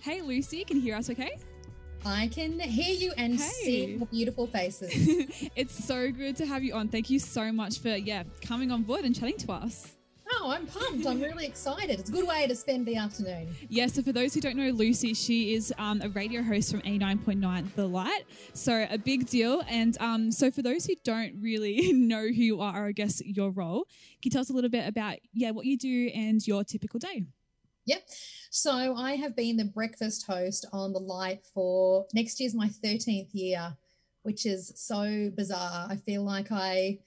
Hey, Lucy, can you hear us okay? I can hear you and Hey. see your beautiful faces. it's so good to have you on. Thank you so much for, yeah, coming on board and chatting to us. oh, I'm pumped. I'm really excited. It's a good way to spend the afternoon. Yeah, so for those who don't know Lucy, she is um, a radio host from 89.9 The Light. So a big deal. And um, so for those who don't really know who you are, or I guess your role, can you tell us a little bit about, yeah, what you do and your typical day? Yep. So I have been the breakfast host on the light for next year's my 13th year, which is so bizarre. I feel like I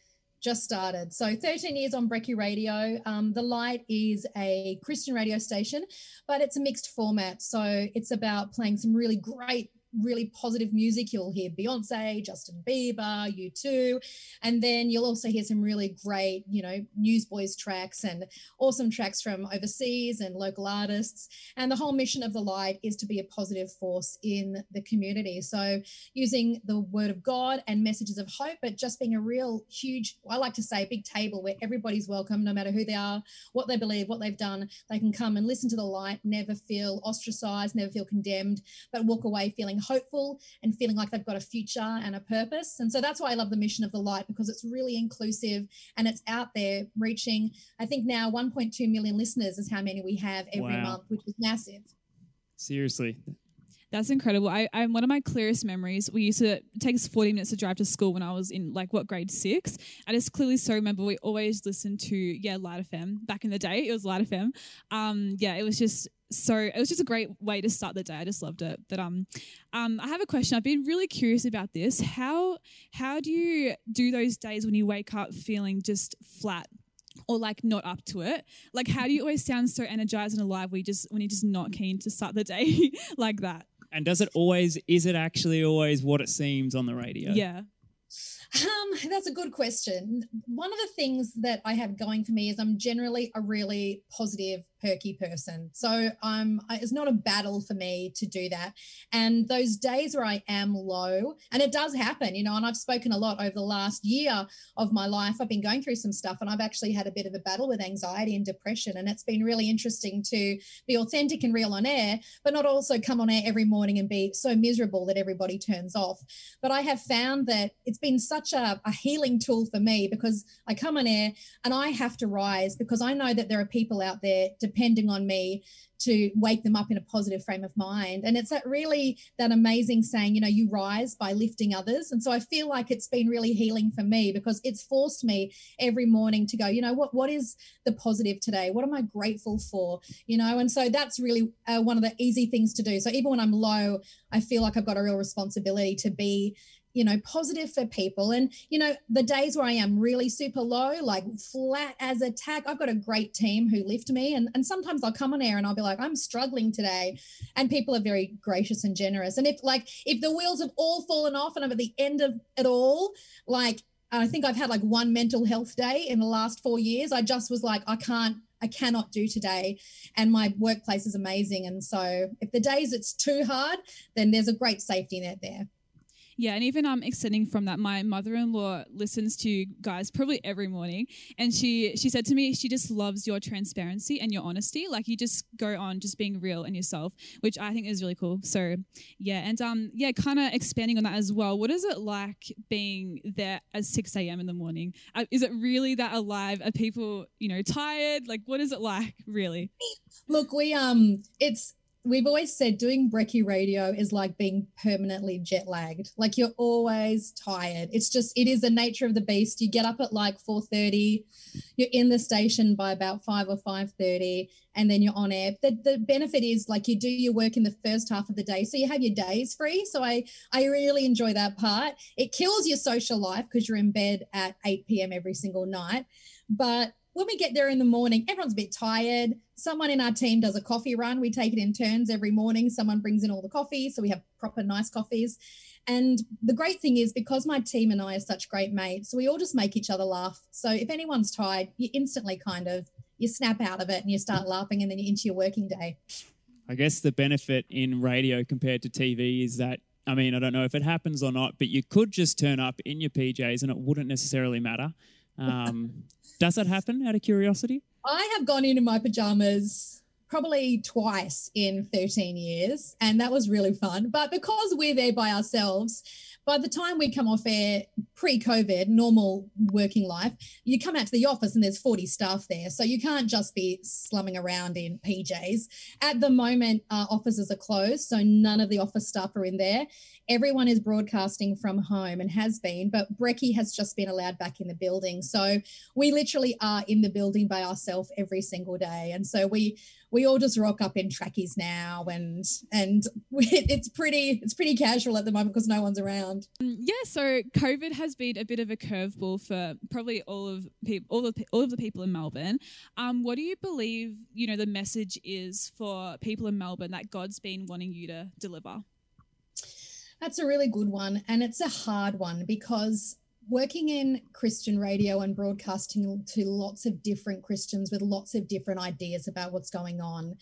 just started. So 13 years on Brekkie Radio. Um, the Light is a Christian radio station, but it's a mixed format. So it's about playing some really great really positive music. You'll hear Beyonce, Justin Bieber, U2, and then you'll also hear some really great, you know, Newsboys tracks and awesome tracks from overseas and local artists. And the whole mission of the light is to be a positive force in the community. So using the word of God and messages of hope, but just being a real huge, I like to say, big table where everybody's welcome, no matter who they are, what they believe, what they've done. They can come and listen to the light, never feel ostracized, never feel condemned, but walk away feeling hopeful and feeling like they've got a future and a purpose. And so that's why I love the mission of the light because it's really inclusive and it's out there reaching, I think now 1.2 million listeners is how many we have every Wow. month, which is massive. Seriously. That's incredible. I, I one of my clearest memories. We used to take us forty minutes to drive to school when I was in like what grade six. I just clearly so remember we always listened to yeah Light FM back in the day. It was Light FM. Um, yeah, it was just so it was just a great way to start the day. I just loved it. But um, um, I have a question. I've been really curious about this. How how do you do those days when you wake up feeling just flat? Or like not up to it. Like, how do you always sound so energized and alive? You just when you're just not keen to start the day like that. And does it always, is it actually always what it seems on the radio? Yeah. Um, that's a good question. One of the things that I have going for me is I'm generally a really positive, perky person. So I'm it's not a battle for me to do that. And those days where I am low, and it does happen, you know, and I've spoken a lot over the last year of my life. I've been going through some stuff and I've actually had a bit of a battle with anxiety and depression. And it's been really interesting to be authentic and real on air, but not also come on air every morning and be so miserable that everybody turns off but I have found that it's been such a, a healing tool for me because I come on air and I have to rise because I know that there are people out there depending on me to wake them up in a positive frame of mind. And it's that really that amazing saying, you know, you rise by lifting others. And so I feel like it's been really healing for me because it's forced me every morning to go, you know, what what is the positive today? What am I grateful for? You know, and so that's really uh, one of the easy things to do. So even when I'm low, I feel like I've got a real responsibility to be, you know, positive for people. And, you know, the days where I am really super low, like flat as a tack, I've got a great team who lift me. And, and sometimes I'll come on air and I'll be like, I'm struggling today. And people are very gracious and generous. And if, like, if the wheels have all fallen off and I'm at the end of it all, like, I think I've had like one mental health day in the last four years. I just was like, I can't, I cannot do today. And my workplace is amazing. And so if the days it's too hard, then there's a great safety net there. Yeah, and even um extending from that, my mother-in-law listens to guys probably every morning, and she she said to me she just loves your transparency and your honesty. Like you just go on just being real and yourself, which I think is really cool. So yeah, and um yeah, kind of expanding on that as well. What is it like being there at six a.m. in the morning? Uh, is it really that alive? Are people you know tired? Like what is it like really? Look, we um it's we've always said doing brekkie radio is like being permanently jet lagged. Like you're always tired. It's just it is the nature of the beast. You get up at like 4:30, you're in the station by about 5 or 5:30 and then you're on air. The the benefit is like you do your work in the first half of the day so you have your days free. So I I really enjoy that part. It kills your social life because you're in bed at 8 p.m. every single night. But when we get there in the morning, everyone's a bit tired. Someone in our team does a coffee run. We take it in turns every morning. Someone brings in all the coffee. So we have proper nice coffees. And the great thing is because my team and I are such great mates, so we all just make each other laugh. So if anyone's tired, you instantly kind of you snap out of it and you start laughing and then you're into your working day. I guess the benefit in radio compared to TV is that, I mean, I don't know if it happens or not, but you could just turn up in your PJs and it wouldn't necessarily matter. Um, does that happen out of curiosity? I have gone in in my pajamas probably twice in 13 years, and that was really fun. But because we're there by ourselves, by the time we come off air pre-COVID, normal working life, you come out to the office and there's 40 staff there. So you can't just be slumming around in PJs. At the moment, our offices are closed, so none of the office staff are in there. Everyone is broadcasting from home and has been, but Brecky has just been allowed back in the building. So we literally are in the building by ourselves every single day. And so we we all just rock up in trackies now and and it's pretty it's pretty casual at the moment because no one's around. Mm, yeah so covid has been a bit of a curveball for probably all of people all of all of the people in melbourne. Um, what do you believe you know the message is for people in melbourne that god's been wanting you to deliver? That's a really good one and it's a hard one because working in Christian radio and broadcasting to lots of different Christians with lots of different ideas about what's going on.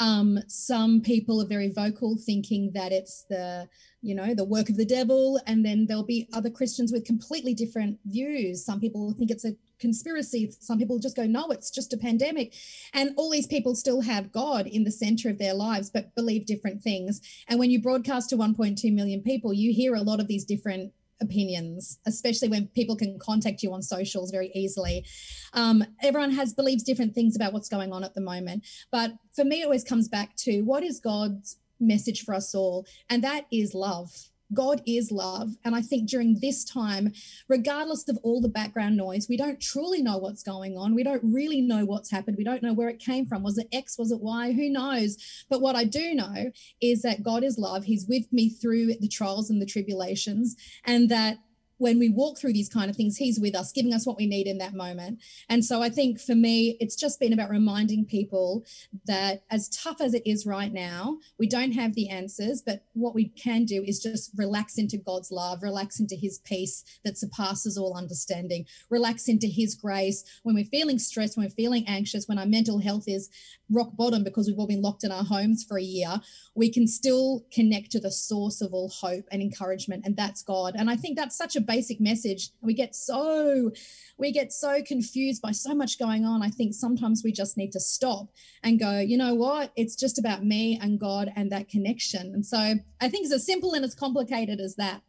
Um, some people are very vocal, thinking that it's the, you know, the work of the devil, and then there'll be other Christians with completely different views. Some people think it's a conspiracy. Some people just go, no, it's just a pandemic. And all these people still have God in the center of their lives, but believe different things. And when you broadcast to 1.2 million people, you hear a lot of these different opinions, especially when people can contact you on socials very easily. Um, everyone has believes different things about what's going on at the moment. But for me, it always comes back to what is God's message for us all? And that is love. God is love. And I think during this time, regardless of all the background noise, we don't truly know what's going on. We don't really know what's happened. We don't know where it came from. Was it X? Was it Y? Who knows? But what I do know is that God is love. He's with me through the trials and the tribulations, and that when we walk through these kind of things, he's with us, giving us what we need in that moment. And so I think for me, it's just been about reminding people that as tough as it is right now, we don't have the answers, but what we can do is just relax into God's love, relax into his peace that surpasses all understanding, relax into his grace. When we're feeling stressed, when we're feeling anxious, when our mental health is rock bottom because we've all been locked in our homes for a year, we can still connect to the source of all hope and encouragement, and that's God. And I think that's such a basic message. and We get so we get so confused by so much going on. I think sometimes we just need to stop and go, you know what? It's just about me and God and that connection. And so I think it's as simple and as complicated as that.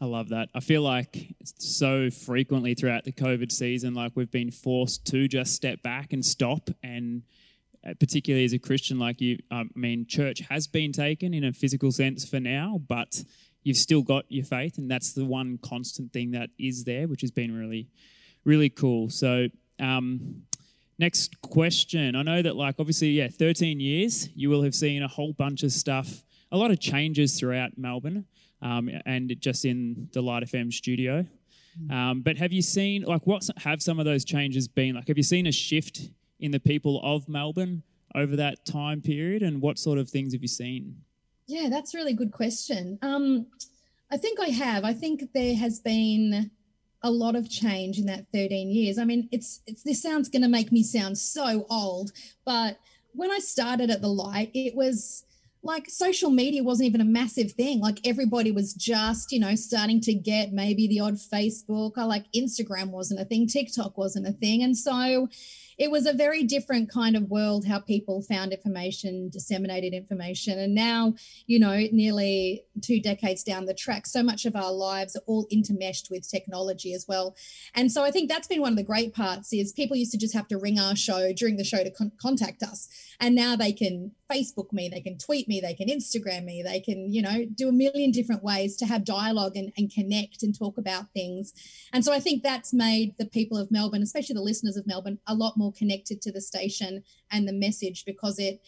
I love that. I feel like so frequently throughout the COVID season, like we've been forced to just step back and stop. And uh, particularly as a Christian, like you, I mean, church has been taken in a physical sense for now, but you've still got your faith. And that's the one constant thing that is there, which has been really, really cool. So, um, next question. I know that, like, obviously, yeah, 13 years, you will have seen a whole bunch of stuff, a lot of changes throughout Melbourne um, and just in the Light FM studio. Um, but have you seen like what have some of those changes been like? Have you seen a shift in the people of Melbourne over that time period, and what sort of things have you seen? Yeah, that's a really good question. Um, I think I have. I think there has been a lot of change in that 13 years. I mean, it's, it's this sounds going to make me sound so old, but when I started at the light, it was like social media wasn't even a massive thing. Like everybody was just, you know, starting to get maybe the odd Facebook or like Instagram wasn't a thing, TikTok wasn't a thing. And so it was a very different kind of world how people found information, disseminated information. And now, you know, nearly two decades down the track, so much of our lives are all intermeshed with technology as well. And so I think that's been one of the great parts is people used to just have to ring our show during the show to con- contact us. And now they can Facebook me, they can tweet me, they can Instagram me, they can, you know, do a million different ways to have dialogue and, and connect and talk about things. And so I think that's made the people of Melbourne, especially the listeners of Melbourne, a lot more connected to the station and the message because it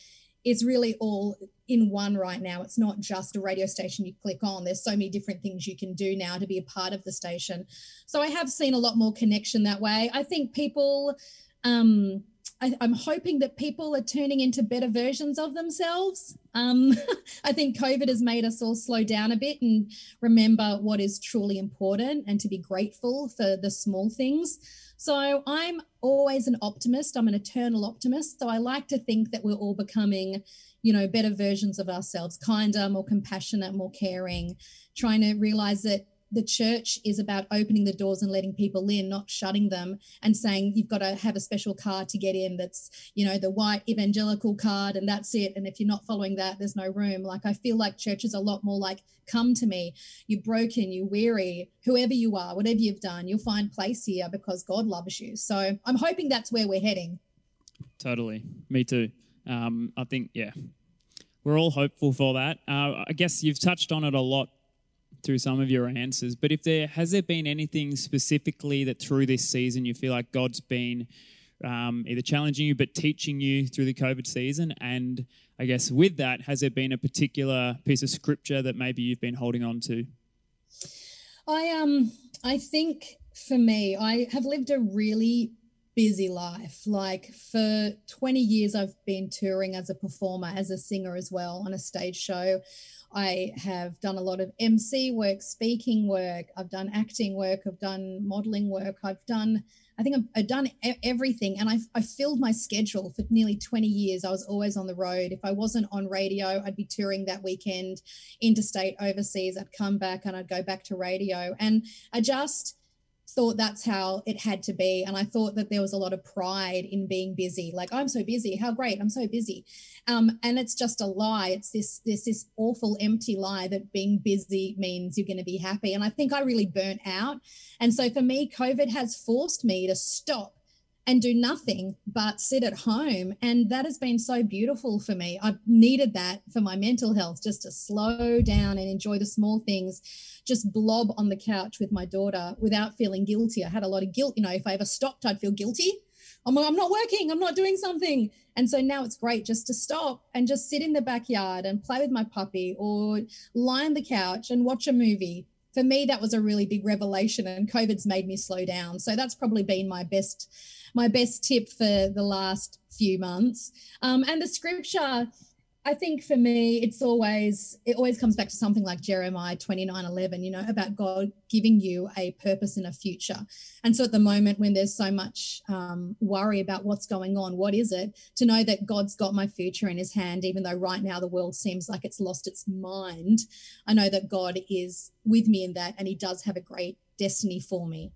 is really all in one right now. It's not just a radio station you click on. There's so many different things you can do now to be a part of the station. So I have seen a lot more connection that way. I think people um I, am hoping that people are turning into better versions of themselves. Um, I think COVID has made us all slow down a bit and remember what is truly important and to be grateful for the small things. So I'm always an optimist. I'm an eternal optimist. So I like to think that we're all becoming, you know, better versions of ourselves, kinder, more compassionate, more caring, trying to realize that the church is about opening the doors and letting people in, not shutting them and saying you've got to have a special card to get in that's, you know, the white evangelical card and that's it. And if you're not following that, there's no room. Like I feel like church is a lot more like, come to me. You're broken, you're weary, whoever you are, whatever you've done, you'll find place here because God loves you. So I'm hoping that's where we're heading. Totally. Me too. Um, I think, yeah, we're all hopeful for that. Uh, I guess you've touched on it a lot through some of your answers, but if there has there been anything specifically that through this season you feel like God's been um, either challenging you but teaching you through the COVID season, and I guess with that, has there been a particular piece of scripture that maybe you've been holding on to? I um I think for me, I have lived a really busy life. Like for 20 years, I've been touring as a performer, as a singer as well on a stage show. I have done a lot of MC work, speaking work. I've done acting work. I've done modeling work. I've done, I think I've, I've done everything. And I've, I filled my schedule for nearly 20 years. I was always on the road. If I wasn't on radio, I'd be touring that weekend, interstate, overseas. I'd come back and I'd go back to radio. And I just, thought that's how it had to be. And I thought that there was a lot of pride in being busy. Like, I'm so busy. How great. I'm so busy. Um, and it's just a lie. It's this, this, this awful empty lie that being busy means you're going to be happy. And I think I really burnt out. And so for me, COVID has forced me to stop and do nothing but sit at home. And that has been so beautiful for me. I've needed that for my mental health, just to slow down and enjoy the small things, just blob on the couch with my daughter without feeling guilty. I had a lot of guilt. You know, if I ever stopped, I'd feel guilty. I'm, I'm not working, I'm not doing something. And so now it's great just to stop and just sit in the backyard and play with my puppy or lie on the couch and watch a movie for me that was a really big revelation and covid's made me slow down so that's probably been my best my best tip for the last few months. Um, and the scripture, I think for me, it's always it always comes back to something like Jeremiah 29 11, you know, about God giving you a purpose and a future. And so at the moment when there's so much um, worry about what's going on, what is it? To know that God's got my future in his hand, even though right now the world seems like it's lost its mind. I know that God is with me in that and he does have a great destiny for me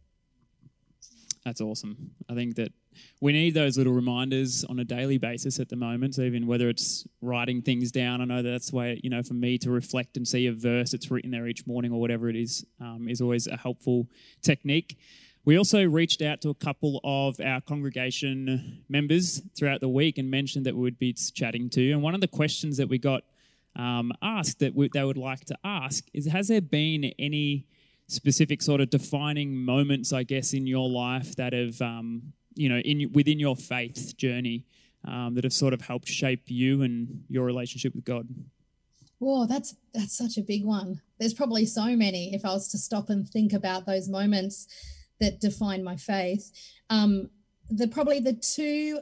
that's awesome. I think that we need those little reminders on a daily basis at the moment. So even whether it's writing things down, I know that that's the way you know for me to reflect and see a verse that's written there each morning or whatever it is um, is always a helpful technique. We also reached out to a couple of our congregation members throughout the week and mentioned that we would be chatting to. And one of the questions that we got um, asked that we, they would like to ask is: Has there been any specific sort of defining moments, I guess, in your life that have, um, you know, in within your faith journey um, that have sort of helped shape you and your relationship with God? Whoa, that's that's such a big one. There's probably so many. If I was to stop and think about those moments that define my faith, um, the probably the two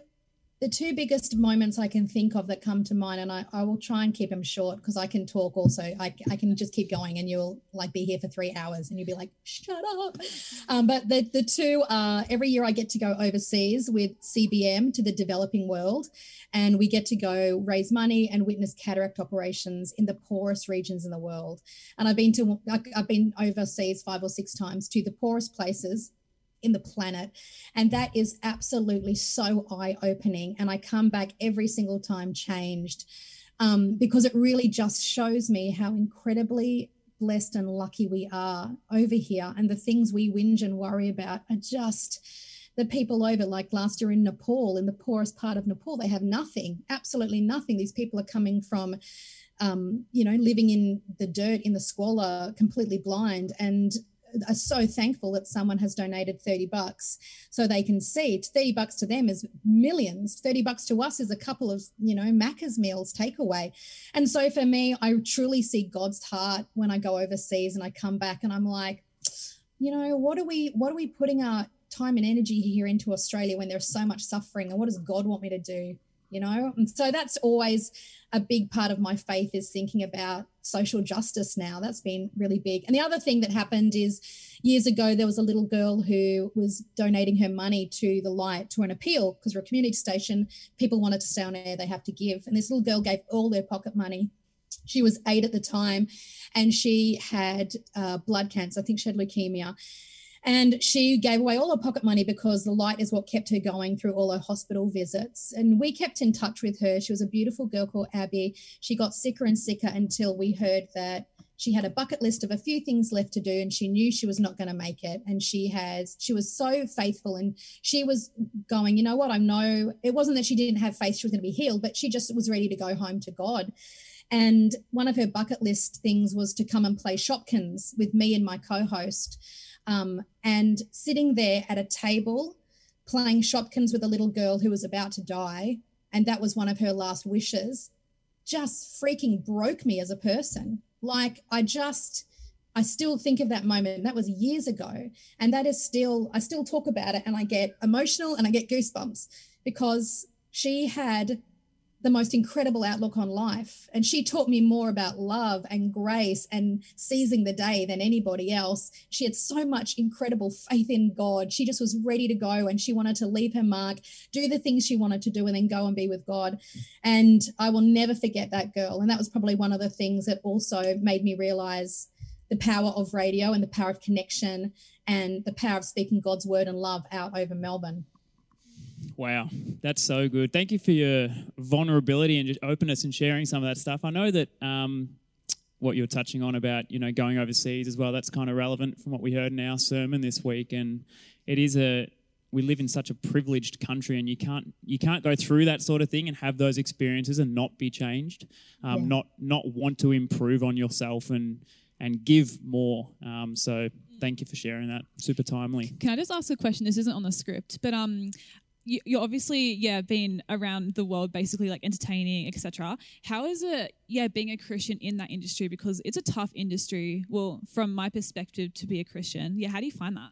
the two biggest moments I can think of that come to mind, and I, I will try and keep them short because I can talk also. I, I can just keep going and you'll like be here for three hours and you'll be like, shut up. Um, but the, the two are every year I get to go overseas with CBM to the developing world, and we get to go raise money and witness cataract operations in the poorest regions in the world. And I've been to, I've been overseas five or six times to the poorest places in the planet. And that is absolutely so eye opening. And I come back every single time changed um, because it really just shows me how incredibly blessed and lucky we are over here. And the things we whinge and worry about are just the people over, like last year in Nepal, in the poorest part of Nepal, they have nothing, absolutely nothing. These people are coming from um, you know, living in the dirt, in the squalor, completely blind. And are so thankful that someone has donated 30 bucks so they can see. 30 bucks to them is millions. 30 bucks to us is a couple of you know macca's meals takeaway. And so for me i truly see god's heart when i go overseas and i come back and i'm like you know what are we what are we putting our time and energy here into australia when there's so much suffering? And what does god want me to do you know? And so that's always a big part of my faith is thinking about social justice now. That's been really big. And the other thing that happened is years ago there was a little girl who was donating her money to the light to an appeal because we're a community station. People wanted to stay on air they have to give. And this little girl gave all their pocket money. She was eight at the time, and she had uh, blood cancer. I think she had leukemia. And she gave away all her pocket money because the light is what kept her going through all her hospital visits. And we kept in touch with her. She was a beautiful girl called Abby. She got sicker and sicker until we heard that she had a bucket list of a few things left to do and she knew she was not going to make it and she has she was so faithful and she was going you know what i know it wasn't that she didn't have faith she was going to be healed but she just was ready to go home to god and one of her bucket list things was to come and play shopkins with me and my co-host um, and sitting there at a table playing Shopkins with a little girl who was about to die, and that was one of her last wishes, just freaking broke me as a person. Like, I just, I still think of that moment. That was years ago. And that is still, I still talk about it and I get emotional and I get goosebumps because she had the most incredible outlook on life. And she taught me more about love and grace and seizing the day than anybody else. She had so much incredible faith in God. She just was ready to go and she wanted to leave her mark, do the things she wanted to do, and then go and be with God. And I will never forget that girl. And that was probably one of the things that also made me realize the power of radio and the power of connection and the power of speaking God's word and love out over Melbourne. Wow, that's so good. Thank you for your vulnerability and just openness and sharing some of that stuff. I know that um, what you're touching on about you know going overseas as well. That's kind of relevant from what we heard in our sermon this week, and it is a we live in such a privileged country, and you can't you can't go through that sort of thing and have those experiences and not be changed, um, Yeah. not not want to improve on yourself and and give more. Um, so thank you for sharing that. Super timely. Can I just ask a question? This isn't on the script, but um, you're obviously yeah been around the world basically like entertaining etc. How is it yeah being a Christian in that industry because it's a tough industry. Well, from my perspective, to be a Christian, yeah. How do you find that?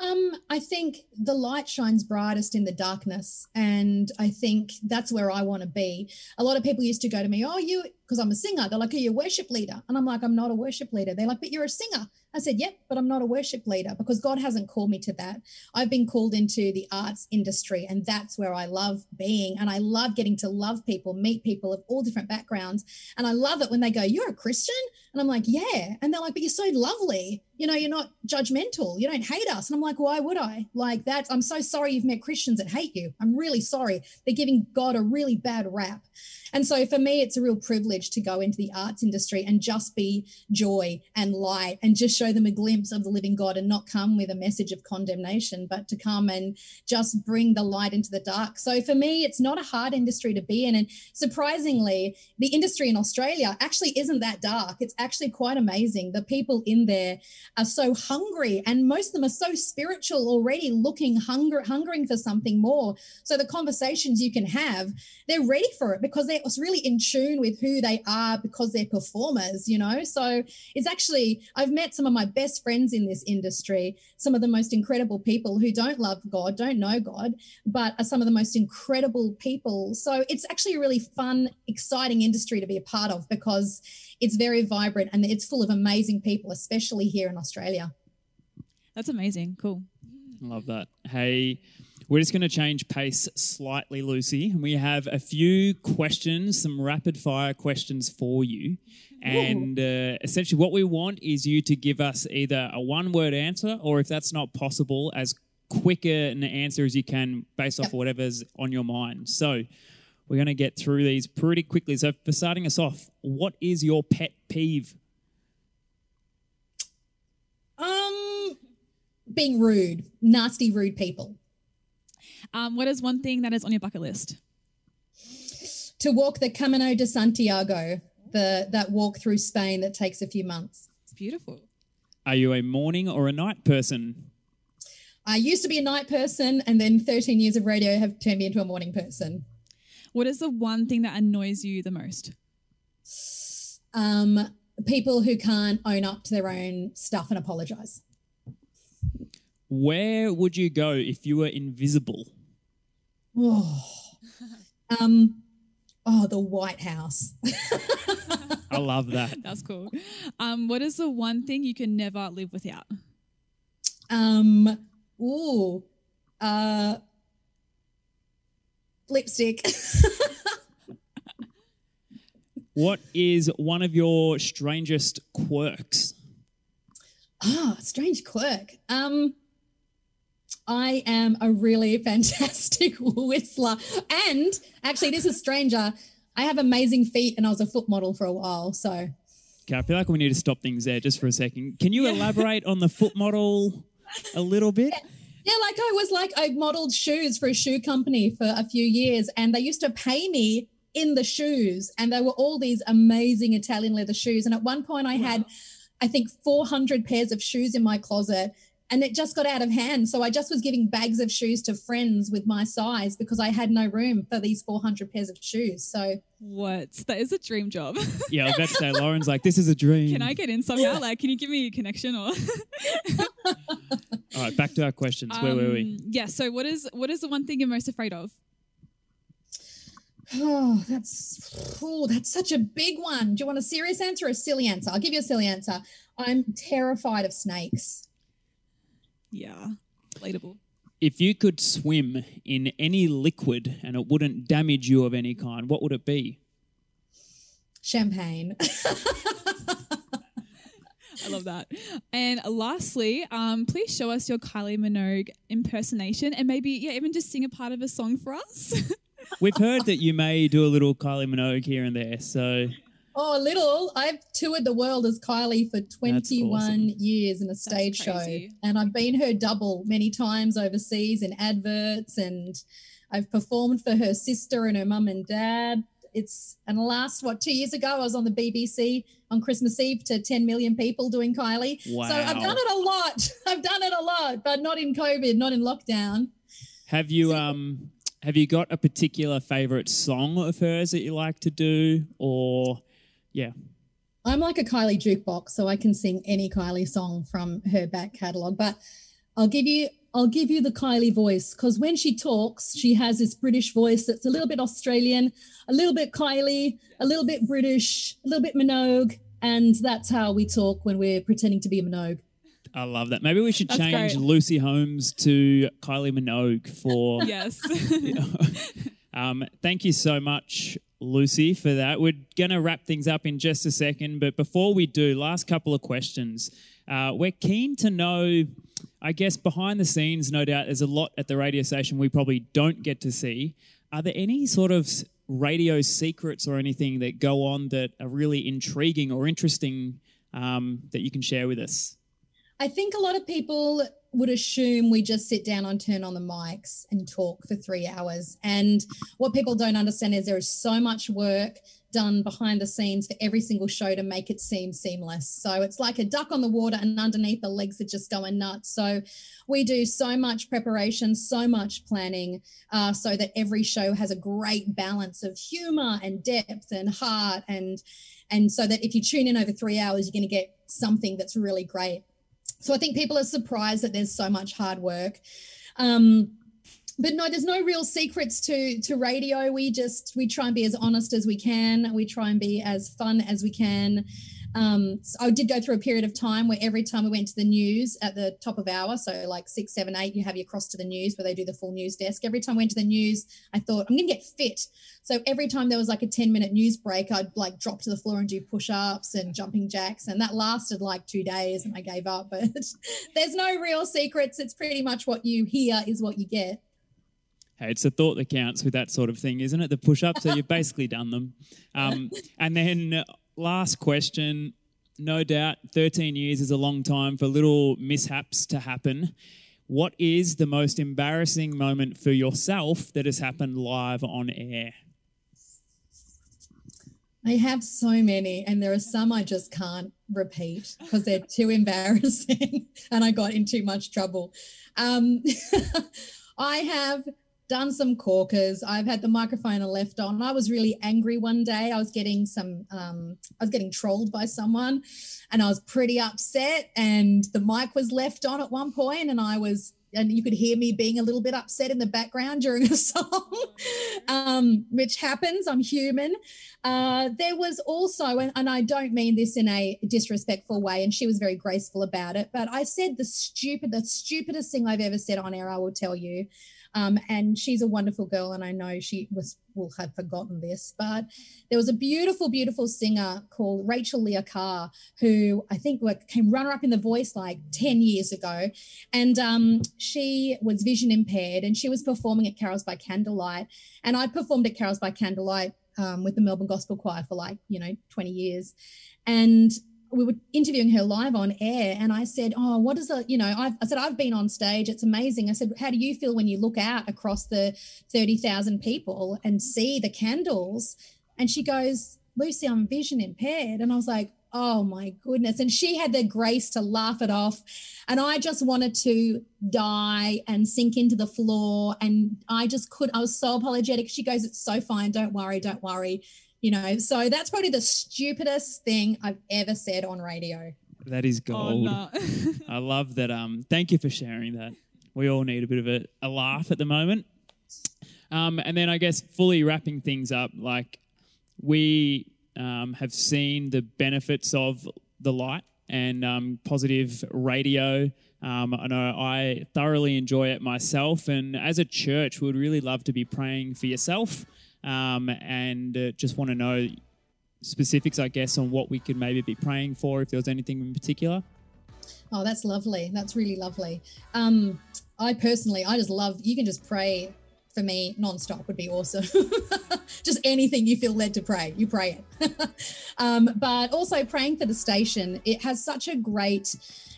Um, I think the light shines brightest in the darkness, and I think that's where I want to be. A lot of people used to go to me, "Oh, you," because I'm a singer. They're like, "Are you a worship leader?" And I'm like, "I'm not a worship leader." They're like, "But you're a singer." I said, "Yep, but I'm not a worship leader because God hasn't called me to that. I've been called into the arts industry, and that's where I love being, and I love getting to love people, meet people of all different backgrounds, and I love it when they go, "You're a Christian," and I'm like, "Yeah," and they're like, "But you're so lovely." you know, you're not judgmental. You don't hate us. And I'm like, why would I? Like that. I'm so sorry you've met Christians that hate you. I'm really sorry. They're giving God a really bad rap. And so for me, it's a real privilege to go into the arts industry and just be joy and light and just show them a glimpse of the living God and not come with a message of condemnation, but to come and just bring the light into the dark. So for me, it's not a hard industry to be in. And surprisingly, the industry in Australia actually isn't that dark. It's actually quite amazing. The people in there are so hungry and most of them are so spiritual already looking hunger hungering for something more so the conversations you can have they're ready for it because they're really in tune with who they are because they're performers you know so it's actually i've met some of my best friends in this industry some of the most incredible people who don't love god don't know god but are some of the most incredible people so it's actually a really fun exciting industry to be a part of because it's very vibrant and it's full of amazing people, especially here in Australia. That's amazing. Cool. Love that. Hey, we're just going to change pace slightly, Lucy. We have a few questions, some rapid fire questions for you. And uh, essentially, what we want is you to give us either a one word answer, or if that's not possible, as quick an answer as you can based off Yep. whatever's on your mind. So, we're going to get through these pretty quickly. So, for starting us off, what is your pet peeve? Um, being rude, nasty, rude people. Um, what is one thing that is on your bucket list? To walk the Camino de Santiago, the that walk through Spain that takes a few months. It's beautiful. Are you a morning or a night person? I used to be a night person, and then 13 years of radio have turned me into a morning person. What is the one thing that annoys you the most? Um, people who can't own up to their own stuff and apologize. Where would you go if you were invisible? Oh, um, oh, the White House. I love that. That's cool. Um, what is the one thing you can never live without? Um, ooh, uh, lipstick. What is one of your strangest quirks? Ah, strange quirk. Um, I am a really fantastic whistler. And actually, this is stranger. I have amazing feet and I was a foot model for a while. So, Okay, I feel like we need to stop things there just for a second. Can you elaborate on the foot model a little bit? yeah, like I was like, I modeled shoes for a shoe company for a few years and they used to pay me in the shoes. And they were all these amazing Italian leather shoes. And at one point, I had, I think, 400 pairs of shoes in my closet and it just got out of hand. So I just was giving bags of shoes to friends with my size because I had no room for these 400 pairs of shoes. So What? That is a dream job. Yeah, I was about to say, Lauren's like, this is a dream. can I get in somehow? Like, can you give me a connection or? All right, back to our questions. Where were we? Um, Yeah. So, what is what is the one thing you're most afraid of? Oh, that's oh, that's such a big one. Do you want a serious answer or a silly answer? I'll give you a silly answer. I'm terrified of snakes. Yeah, relatable. If you could swim in any liquid and it wouldn't damage you of any kind, what would it be? Champagne. I love that. And lastly, um, please show us your Kylie Minogue impersonation, and maybe yeah, even just sing a part of a song for us. We've heard that you may do a little Kylie Minogue here and there. So oh, a little. I've toured the world as Kylie for 21 awesome. years in a stage show, and I've been her double many times overseas in adverts, and I've performed for her sister and her mum and dad. It's and last what two years ago I was on the BBC on Christmas Eve to 10 million people doing Kylie. So I've done it a lot. I've done it a lot, but not in COVID, not in lockdown. have you um have you got a particular favorite song of hers that you like to do? Or yeah. I'm like a Kylie jukebox, so I can sing any Kylie song from her back catalogue. But I'll give you I'll give you the Kylie voice because when she talks, she has this British voice that's a little bit Australian, a little bit Kylie, a little bit British, a little bit Minogue, and that's how we talk when we're pretending to be a Minogue. I love that. Maybe we should That's change great. Lucy Holmes to Kylie Minogue for yes. Um, thank you so much, Lucy, for that. We're going to wrap things up in just a second, but before we do, last couple of questions. Uh, we're keen to know, I guess, behind the scenes, no doubt, there's a lot at the radio station we probably don't get to see. Are there any sort of radio secrets or anything that go on that are really intriguing or interesting um, that you can share with us? I think a lot of people would assume we just sit down and turn on the mics and talk for three hours. And what people don't understand is there is so much work done behind the scenes for every single show to make it seem seamless. So it's like a duck on the water, and underneath the legs are just going nuts. So we do so much preparation, so much planning, uh, so that every show has a great balance of humor and depth and heart, and and so that if you tune in over three hours, you're going to get something that's really great. So I think people are surprised that there's so much hard work. Um, but no, there's no real secrets to to radio. We just we try and be as honest as we can. We try and be as fun as we can. Um, so I did go through a period of time where every time we went to the news at the top of hour, so like six, seven, eight, you have your cross to the news where they do the full news desk. Every time I went to the news, I thought I'm gonna get fit. So every time there was like a 10 minute news break, I'd like drop to the floor and do push ups and jumping jacks. And that lasted like two days and I gave up. But there's no real secrets. It's pretty much what you hear is what you get. Hey, it's the thought that counts with that sort of thing, isn't it? The push ups, so you've basically done them. Um, and then, last question no doubt 13 years is a long time for little mishaps to happen. What is the most embarrassing moment for yourself that has happened live on air? I have so many, and there are some I just can't repeat because they're too embarrassing and I got in too much trouble. Um, I have done some corkers. I've had the microphone left on. I was really angry one day. I was getting some, um, I was getting trolled by someone and I was pretty upset. And the mic was left on at one point, and I was and you could hear me being a little bit upset in the background during a song, um, which happens. I'm human. Uh, there was also, and, and I don't mean this in a disrespectful way, and she was very graceful about it, but I said the stupid, the stupidest thing I've ever said on air, I will tell you. Um, and she's a wonderful girl, and I know she was will have forgotten this, but there was a beautiful, beautiful singer called Rachel Leahcar, who I think came runner up in The Voice like 10 years ago. And um, she was vision impaired and she was performing at Carols by Candlelight. And I performed at Carols by Candlelight um, with the Melbourne Gospel Choir for like, you know, 20 years. And we were interviewing her live on air and I said, Oh, what is it? You know, I've, I said, I've been on stage. It's amazing. I said, How do you feel when you look out across the 30,000 people and see the candles? And she goes, Lucy, I'm vision impaired. And I was like, Oh my goodness. And she had the grace to laugh it off. And I just wanted to die and sink into the floor. And I just could, I was so apologetic. She goes, It's so fine. Don't worry. Don't worry you know so that's probably the stupidest thing i've ever said on radio. That is oh, gold. oh, no. i love that um thank you for sharing that. We all need a bit of a, a laugh at the moment. Um, and then i guess fully wrapping things up like we um, have seen the benefits of the light and um, positive radio. Um, I know I thoroughly enjoy it myself, and as a church, we would really love to be praying for yourself um, and uh, just want to know specifics, I guess, on what we could maybe be praying for, if there was anything in particular. Oh, that's lovely. That's really lovely. Um, I personally, I just love, you can just pray for me nonstop would be awesome. just anything you feel led to pray, you pray it. um, but also praying for the station, it has such a great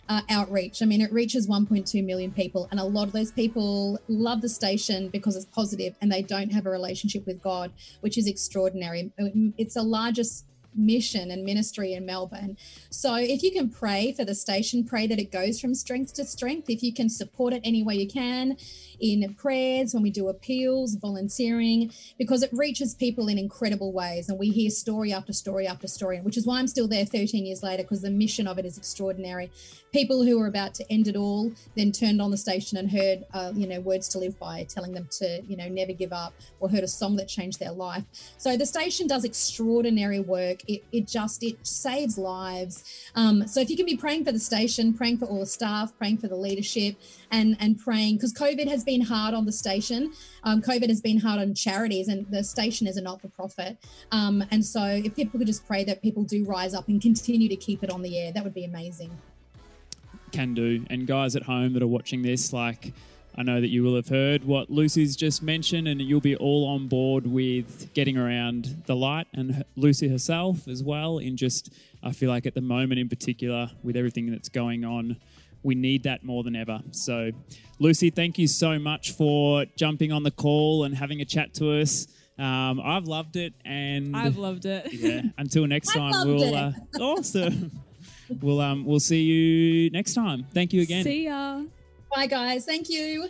uh, outreach. I mean, it reaches 1.2 million people, and a lot of those people love the station because it's positive and they don't have a relationship with God, which is extraordinary. It's the largest mission and ministry in Melbourne. So if you can pray for the station, pray that it goes from strength to strength. If you can support it any way you can in prayers, when we do appeals, volunteering, because it reaches people in incredible ways. And we hear story after story after story, which is why I'm still there 13 years later, because the mission of it is extraordinary. People who were about to end it all then turned on the station and heard, uh, you know, words to live by, telling them to, you know, never give up, or heard a song that changed their life. So the station does extraordinary work. It, it just, it saves lives. Um, so if you can be praying for the station, praying for all the staff, praying for the leadership, and, and praying, because COVID has been been hard on the station. Um, COVID has been hard on charities, and the station is a not for profit. Um, and so, if people could just pray that people do rise up and continue to keep it on the air, that would be amazing. Can do. And guys at home that are watching this, like, I know that you will have heard what Lucy's just mentioned, and you'll be all on board with getting around the light and Lucy herself as well. In just, I feel like at the moment in particular, with everything that's going on we need that more than ever. So, Lucy, thank you so much for jumping on the call and having a chat to us. Um, I've loved it, and I've loved it. yeah. Until next time, we'll uh, awesome. we'll um we'll see you next time. Thank you again. See ya. Bye, guys. Thank you.